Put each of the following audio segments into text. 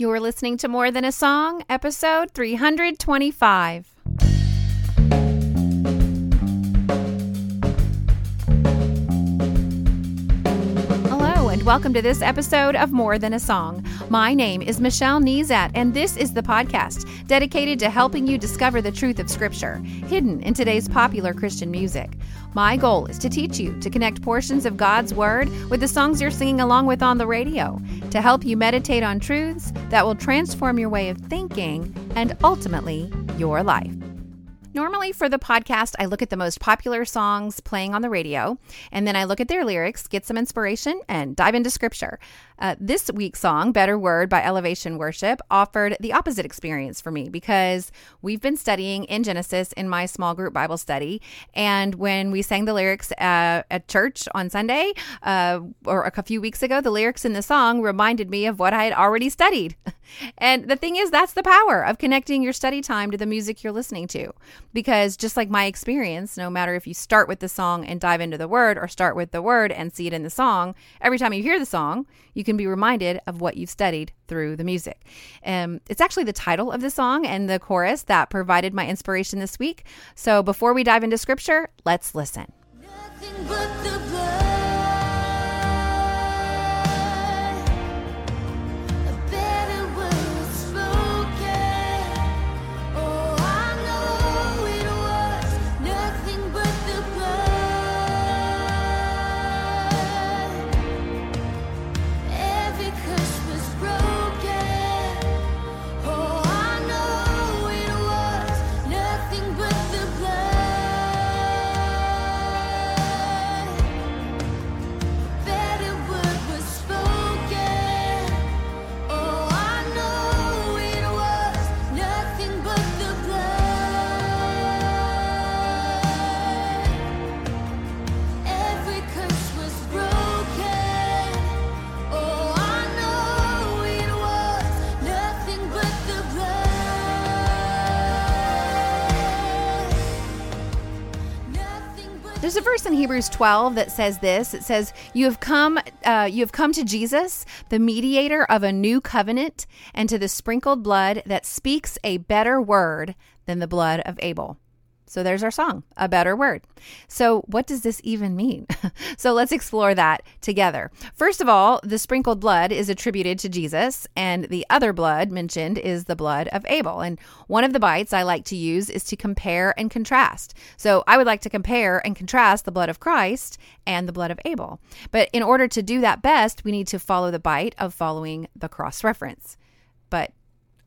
You're listening to More Than a Song, episode 325. Hello, and welcome to this episode of More Than a Song. My name is Michelle Nezat, and this is the podcast dedicated to helping you discover the truth of Scripture hidden in today's popular Christian music. My goal is to teach you to connect portions of God's Word with the songs you're singing along with on the radio, to help you meditate on truths that will transform your way of thinking and ultimately your life. Normally, for the podcast, I look at the most popular songs playing on the radio, and then I look at their lyrics, get some inspiration, and dive into scripture. Uh, this week's song, Better Word by Elevation Worship, offered the opposite experience for me because we've been studying in Genesis in my small group Bible study. And when we sang the lyrics uh, at church on Sunday, uh, or a few weeks ago, the lyrics in the song reminded me of what I had already studied. and the thing is, that's the power of connecting your study time to the music you're listening to. Because just like my experience, no matter if you start with the song and dive into the word or start with the word and see it in the song, every time you hear the song, you can be reminded of what you've studied through the music. Um, it's actually the title of the song and the chorus that provided my inspiration this week. So before we dive into scripture, let's listen. Verse in Hebrews 12 that says this. It says, "You have come, uh, you have come to Jesus, the mediator of a new covenant, and to the sprinkled blood that speaks a better word than the blood of Abel." So there's our song, A Better Word. So, what does this even mean? so, let's explore that together. First of all, the sprinkled blood is attributed to Jesus, and the other blood mentioned is the blood of Abel. And one of the bites I like to use is to compare and contrast. So, I would like to compare and contrast the blood of Christ and the blood of Abel. But in order to do that best, we need to follow the bite of following the cross reference. But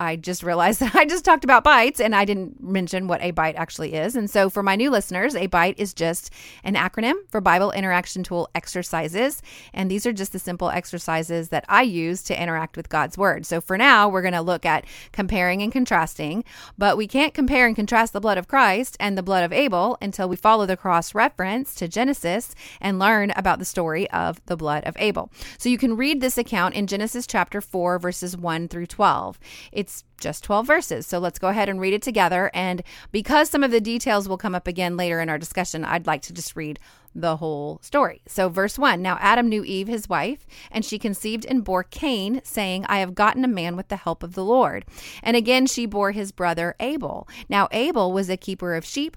I just realized that I just talked about bites and I didn't mention what a bite actually is. And so, for my new listeners, a bite is just an acronym for Bible Interaction Tool exercises. And these are just the simple exercises that I use to interact with God's Word. So, for now, we're going to look at comparing and contrasting, but we can't compare and contrast the blood of Christ and the blood of Abel until we follow the cross reference to Genesis and learn about the story of the blood of Abel. So, you can read this account in Genesis chapter 4, verses 1 through 12. It's it's just 12 verses. So let's go ahead and read it together. And because some of the details will come up again later in our discussion, I'd like to just read the whole story. So, verse 1 Now Adam knew Eve, his wife, and she conceived and bore Cain, saying, I have gotten a man with the help of the Lord. And again she bore his brother Abel. Now Abel was a keeper of sheep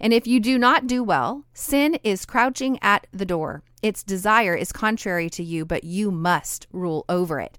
And if you do not do well, sin is crouching at the door. Its desire is contrary to you, but you must rule over it.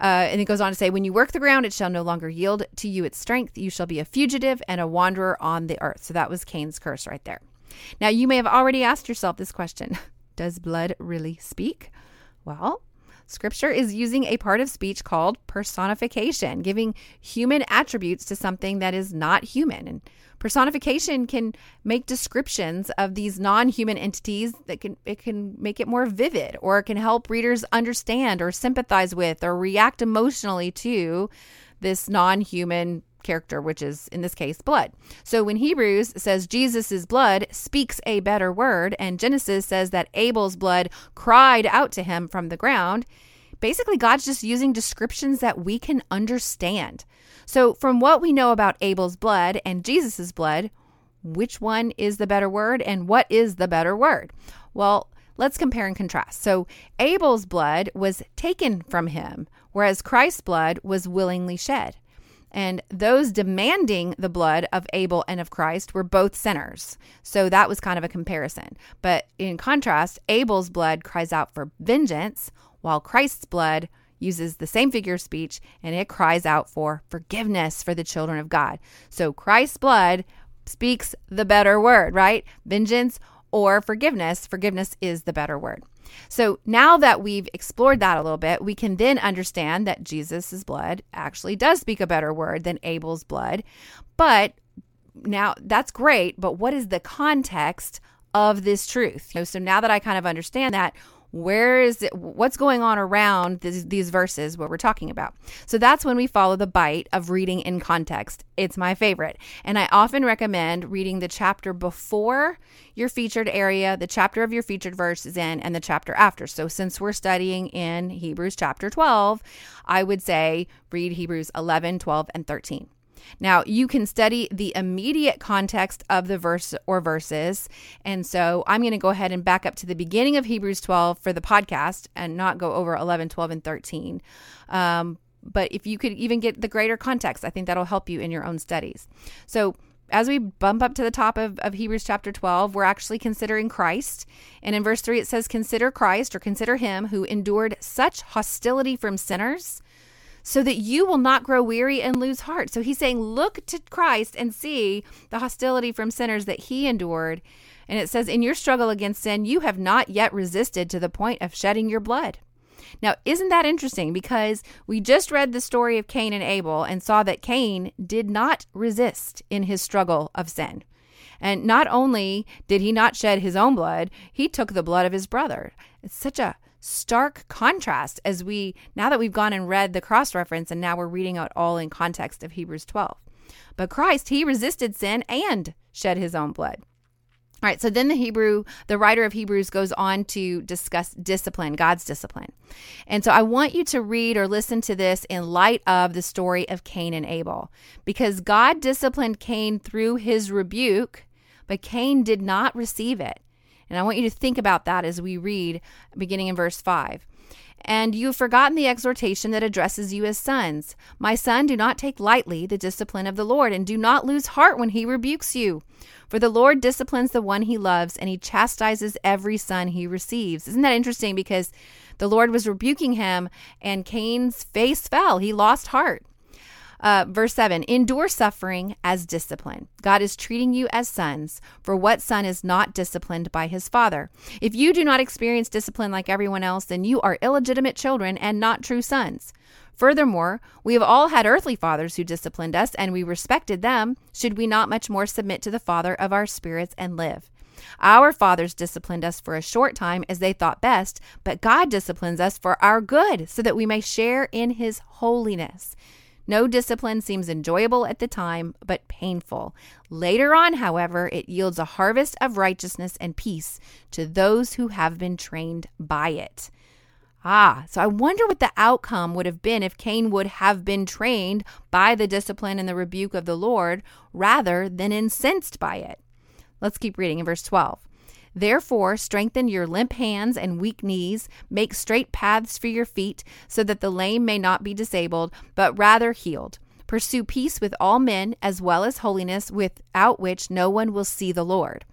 Uh, and it goes on to say, When you work the ground, it shall no longer yield to you its strength. You shall be a fugitive and a wanderer on the earth. So that was Cain's curse right there. Now, you may have already asked yourself this question Does blood really speak? Well, Scripture is using a part of speech called personification, giving human attributes to something that is not human. And personification can make descriptions of these non-human entities that can it can make it more vivid or it can help readers understand or sympathize with or react emotionally to this non-human character, which is in this case blood. So when Hebrews says Jesus' blood speaks a better word, and Genesis says that Abel's blood cried out to him from the ground, basically God's just using descriptions that we can understand. So from what we know about Abel's blood and Jesus' blood, which one is the better word and what is the better word? Well, let's compare and contrast. So Abel's blood was taken from him, whereas Christ's blood was willingly shed. And those demanding the blood of Abel and of Christ were both sinners. So that was kind of a comparison. But in contrast, Abel's blood cries out for vengeance, while Christ's blood uses the same figure of speech and it cries out for forgiveness for the children of God. So Christ's blood speaks the better word, right? Vengeance or forgiveness. Forgiveness is the better word. So now that we've explored that a little bit, we can then understand that Jesus' blood actually does speak a better word than Abel's blood. But now that's great, but what is the context of this truth? So now that I kind of understand that, where is it what's going on around these, verses what we're talking about. So that's when we follow the bite of reading in context. It's my favorite. And i often recommend reading the chapter before your featured area the chapter of your featured verse is in and the chapter after. So since we're studying in hebrews chapter 12 i would say read hebrews 11 12 and 13 now, you can study the immediate context of the verse or verses. And so I'm going to go ahead and back up to the beginning of Hebrews 12 for the podcast and not go over 11, 12, and 13. Um, but if you could even get the greater context, I think that'll help you in your own studies. So, as we bump up to the top of, of Hebrews chapter 12, we're actually considering Christ. And in verse 3, it says, Consider Christ or consider him who endured such hostility from sinners so that you will not grow weary and lose heart. So he's saying, look to Christ and see the hostility from sinners that he endured. And it says, in your struggle against sin, you have not yet resisted to the point of shedding your blood. Now, isn't that interesting? Because we just read the story of Cain and Abel and saw that Cain did not resist in his struggle of sin. And not only did he not shed his own blood, he took the blood of his brother. It's such a stark contrast as we now that we've gone and read the cross reference and now we're reading out all in context of Hebrews 12. But Christ, he resisted sin and shed his own blood. All right, so then the Hebrew, the writer of Hebrews goes on to discuss discipline, God's discipline. And so I want you to read or listen to this in light of the story of Cain and Abel, because God disciplined Cain through his rebuke, but Cain did not receive it. And I want you to think about that as we read beginning in verse 5. And you have forgotten the exhortation that addresses you as sons. My son, do not take lightly the discipline of the Lord, and do not lose heart when he rebukes you. For the Lord disciplines the one he loves, and he chastises every son he receives. Isn't that interesting? Because the Lord was rebuking him, and Cain's face fell. He lost heart. Uh, verse 7 Endure suffering as discipline. God is treating you as sons, for what son is not disciplined by his father? If you do not experience discipline like everyone else, then you are illegitimate children and not true sons. Furthermore, we have all had earthly fathers who disciplined us, and we respected them. Should we not much more submit to the Father of our spirits and live? Our fathers disciplined us for a short time as they thought best, but God disciplines us for our good, so that we may share in his holiness. No discipline seems enjoyable at the time, but painful. Later on, however, it yields a harvest of righteousness and peace to those who have been trained by it. Ah, so I wonder what the outcome would have been if Cain would have been trained by the discipline and the rebuke of the Lord rather than incensed by it. Let's keep reading in verse 12. Therefore, strengthen your limp hands and weak knees, make straight paths for your feet, so that the lame may not be disabled, but rather healed. Pursue peace with all men, as well as holiness, without which no one will see the Lord.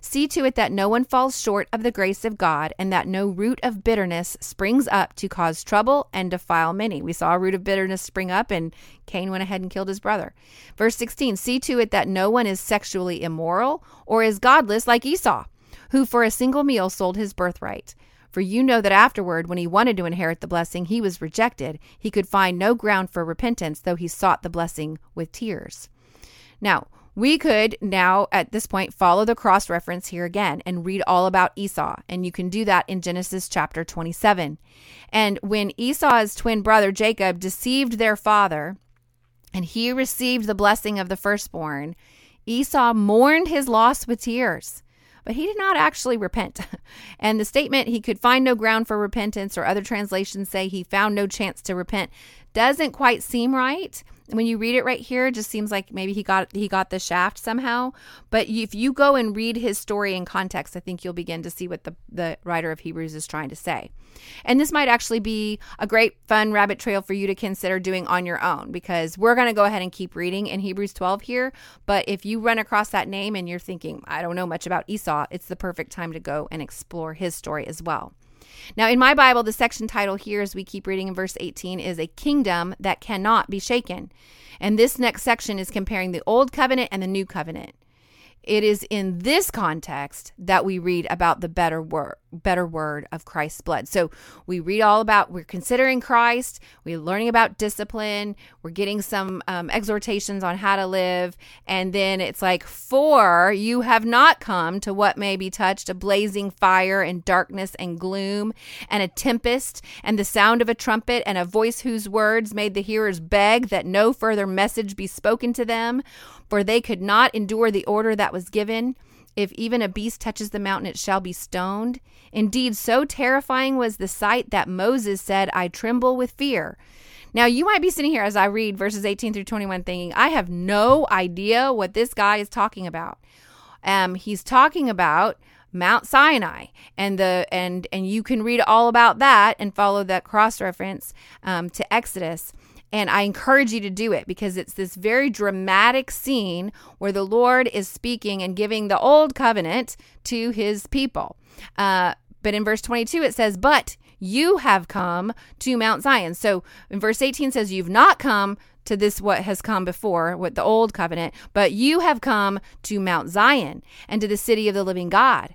See to it that no one falls short of the grace of God, and that no root of bitterness springs up to cause trouble and defile many. We saw a root of bitterness spring up, and Cain went ahead and killed his brother. Verse 16 See to it that no one is sexually immoral or is godless like Esau who for a single meal sold his birthright. For you know that afterward, when he wanted to inherit the blessing, he was rejected. He could find no ground for repentance, though he sought the blessing with tears. Now, we could now at this point follow the cross reference here again and read all about Esau. And you can do that in Genesis chapter 27. And when Esau's twin brother Jacob deceived their father and he received the blessing of the firstborn, Esau mourned his loss with tears but he did not actually repent. and the statement, he could find no ground for repentance, or other translations say he found no chance to repent, doesn't quite seem right when you read it right here, it just seems like maybe he got he got the shaft somehow. But if you go and read his story in context, I think you'll begin to see what the the writer of Hebrews is trying to say. And this might actually be a great fun rabbit trail for you to consider doing on your own because we're going to go ahead and keep reading in Hebrews 12 here. But if you run across that name and you're thinking, I don't know much about Esau, it's the perfect time to go and explore his story as well. Now, in my Bible, the section title here, as we keep reading in verse 18, is a kingdom that cannot be shaken. And this next section is comparing the old covenant and the new covenant. It is in this context that we read about the better word, better word of Christ's blood. So we read all about, we're considering Christ, we're learning about discipline, we're getting some um, exhortations on how to live. And then it's like, for you have not come to what may be touched a blazing fire and darkness and gloom and a tempest and the sound of a trumpet and a voice whose words made the hearers beg that no further message be spoken to them for they could not endure the order that was given. If even a beast touches the mountain, it shall be stoned. Indeed, so terrifying was the sight that Moses said, I tremble with fear. Now, you might be sitting here as I read verses 18 through 21 thinking, I have no idea what this guy is talking about. Um, he's talking about Mount Sinai, and the and and you can read all about that and follow that cross reference um, to Exodus. And I encourage you to do it because it's this very dramatic scene where the Lord is speaking and giving the old covenant to his people. Uh, but in verse 22, it says, But you have come to Mount Zion. So in verse 18 says, You've not come to this what has come before with the old covenant, but you have come to Mount Zion and to the city of the living God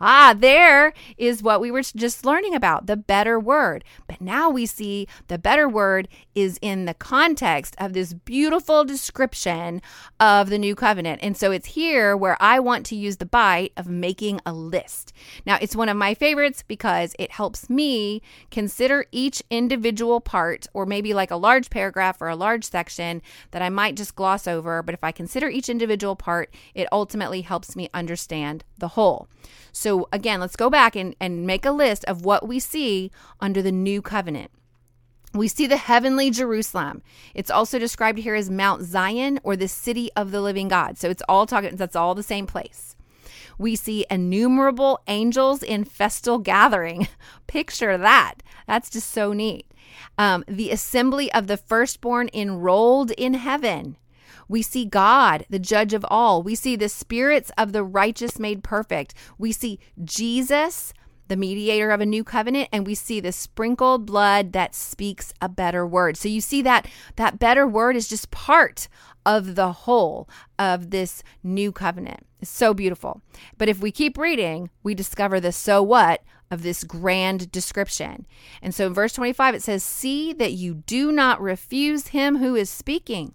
Ah, there is what we were just learning about the better word. But now we see the better word is in the context of this beautiful description of the new covenant. And so it's here where I want to use the bite of making a list. Now, it's one of my favorites because it helps me consider each individual part, or maybe like a large paragraph or a large section that I might just gloss over. But if I consider each individual part, it ultimately helps me understand the whole. So, again, let's go back and, and make a list of what we see under the new covenant. We see the heavenly Jerusalem. It's also described here as Mount Zion or the city of the living God. So it's all talking, that's all the same place. We see innumerable angels in festal gathering. Picture that. That's just so neat. Um, the assembly of the firstborn enrolled in heaven. We see God, the judge of all. We see the spirits of the righteous made perfect. We see Jesus, the mediator of a new covenant, and we see the sprinkled blood that speaks a better word. So you see that that better word is just part of the whole of this new covenant. It's so beautiful. But if we keep reading, we discover the so what of this grand description. And so in verse 25 it says, "See that you do not refuse him who is speaking."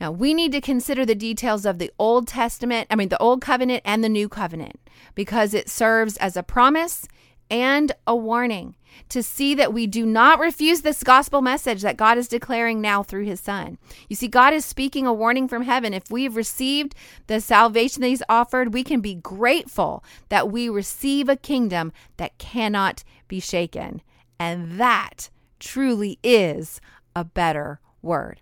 Now, we need to consider the details of the Old Testament, I mean, the Old Covenant and the New Covenant, because it serves as a promise and a warning to see that we do not refuse this gospel message that God is declaring now through his son. You see, God is speaking a warning from heaven. If we've received the salvation that he's offered, we can be grateful that we receive a kingdom that cannot be shaken. And that truly is a better word.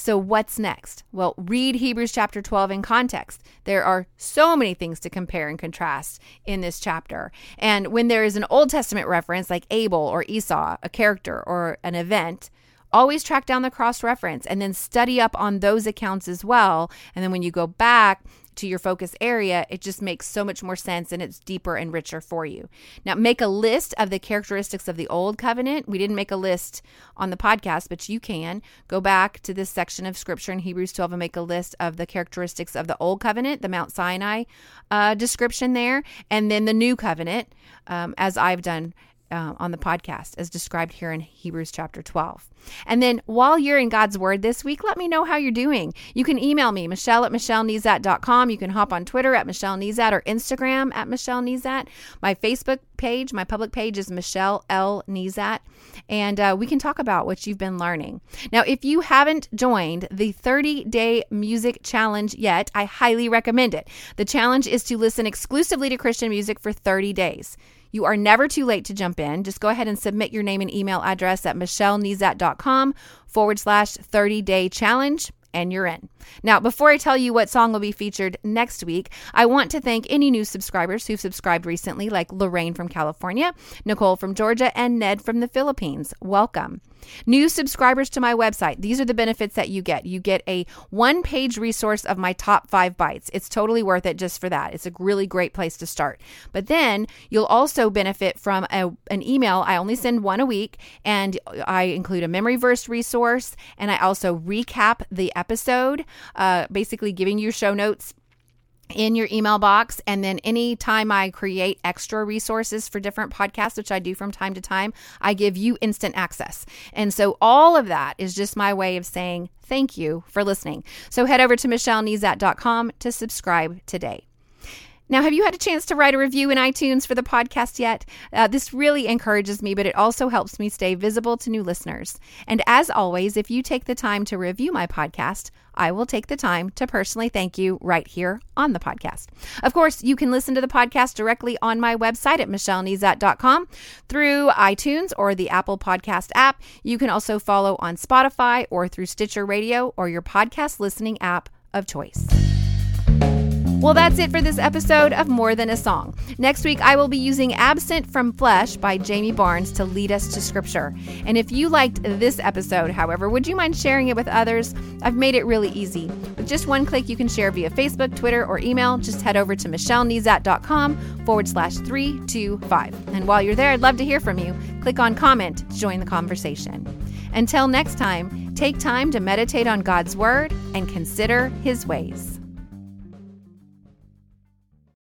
So, what's next? Well, read Hebrews chapter 12 in context. There are so many things to compare and contrast in this chapter. And when there is an Old Testament reference like Abel or Esau, a character or an event, always track down the cross reference and then study up on those accounts as well. And then when you go back to your focus area, it just makes so much more sense and it's deeper and richer for you. Now, make a list of the characteristics of the old covenant. We didn't make a list on the podcast, but you can go back to this section of scripture in Hebrews 12 and make a list of the characteristics of the old covenant, the Mount Sinai uh, description there, and then the new covenant, um, as I've done uh, on the podcast as described here in Hebrews chapter 12. And then while you're in God's Word this week, let me know how you're doing. You can email me, Michelle at MichelleNezat.com. You can hop on Twitter at Michelle Nezat or Instagram at Michelle Nezat. My Facebook page, my public page is Michelle L. Nezat. And uh, we can talk about what you've been learning. Now, if you haven't joined the 30 day music challenge yet, I highly recommend it. The challenge is to listen exclusively to Christian music for 30 days. You are never too late to jump in. Just go ahead and submit your name and email address at michellenezat.com forward slash 30 day challenge and you're in. Now, before I tell you what song will be featured next week, I want to thank any new subscribers who've subscribed recently, like Lorraine from California, Nicole from Georgia, and Ned from the Philippines. Welcome. New subscribers to my website, these are the benefits that you get. You get a one page resource of my top five bites. It's totally worth it just for that. It's a really great place to start. But then you'll also benefit from a, an email. I only send one a week, and I include a memory verse resource, and I also recap the episode, uh, basically giving you show notes in your email box. And then anytime I create extra resources for different podcasts, which I do from time to time, I give you instant access. And so all of that is just my way of saying thank you for listening. So head over to michellenezat.com to subscribe today. Now, have you had a chance to write a review in iTunes for the podcast yet? Uh, this really encourages me, but it also helps me stay visible to new listeners. And as always, if you take the time to review my podcast, I will take the time to personally thank you right here on the podcast. Of course, you can listen to the podcast directly on my website at michellenezat.com through iTunes or the Apple Podcast app. You can also follow on Spotify or through Stitcher Radio or your podcast listening app of choice. Well, that's it for this episode of More Than a Song. Next week, I will be using Absent from Flesh by Jamie Barnes to lead us to Scripture. And if you liked this episode, however, would you mind sharing it with others? I've made it really easy. With just one click, you can share via Facebook, Twitter, or email. Just head over to michellenezat.com forward slash 325. And while you're there, I'd love to hear from you. Click on comment to join the conversation. Until next time, take time to meditate on God's Word and consider His ways.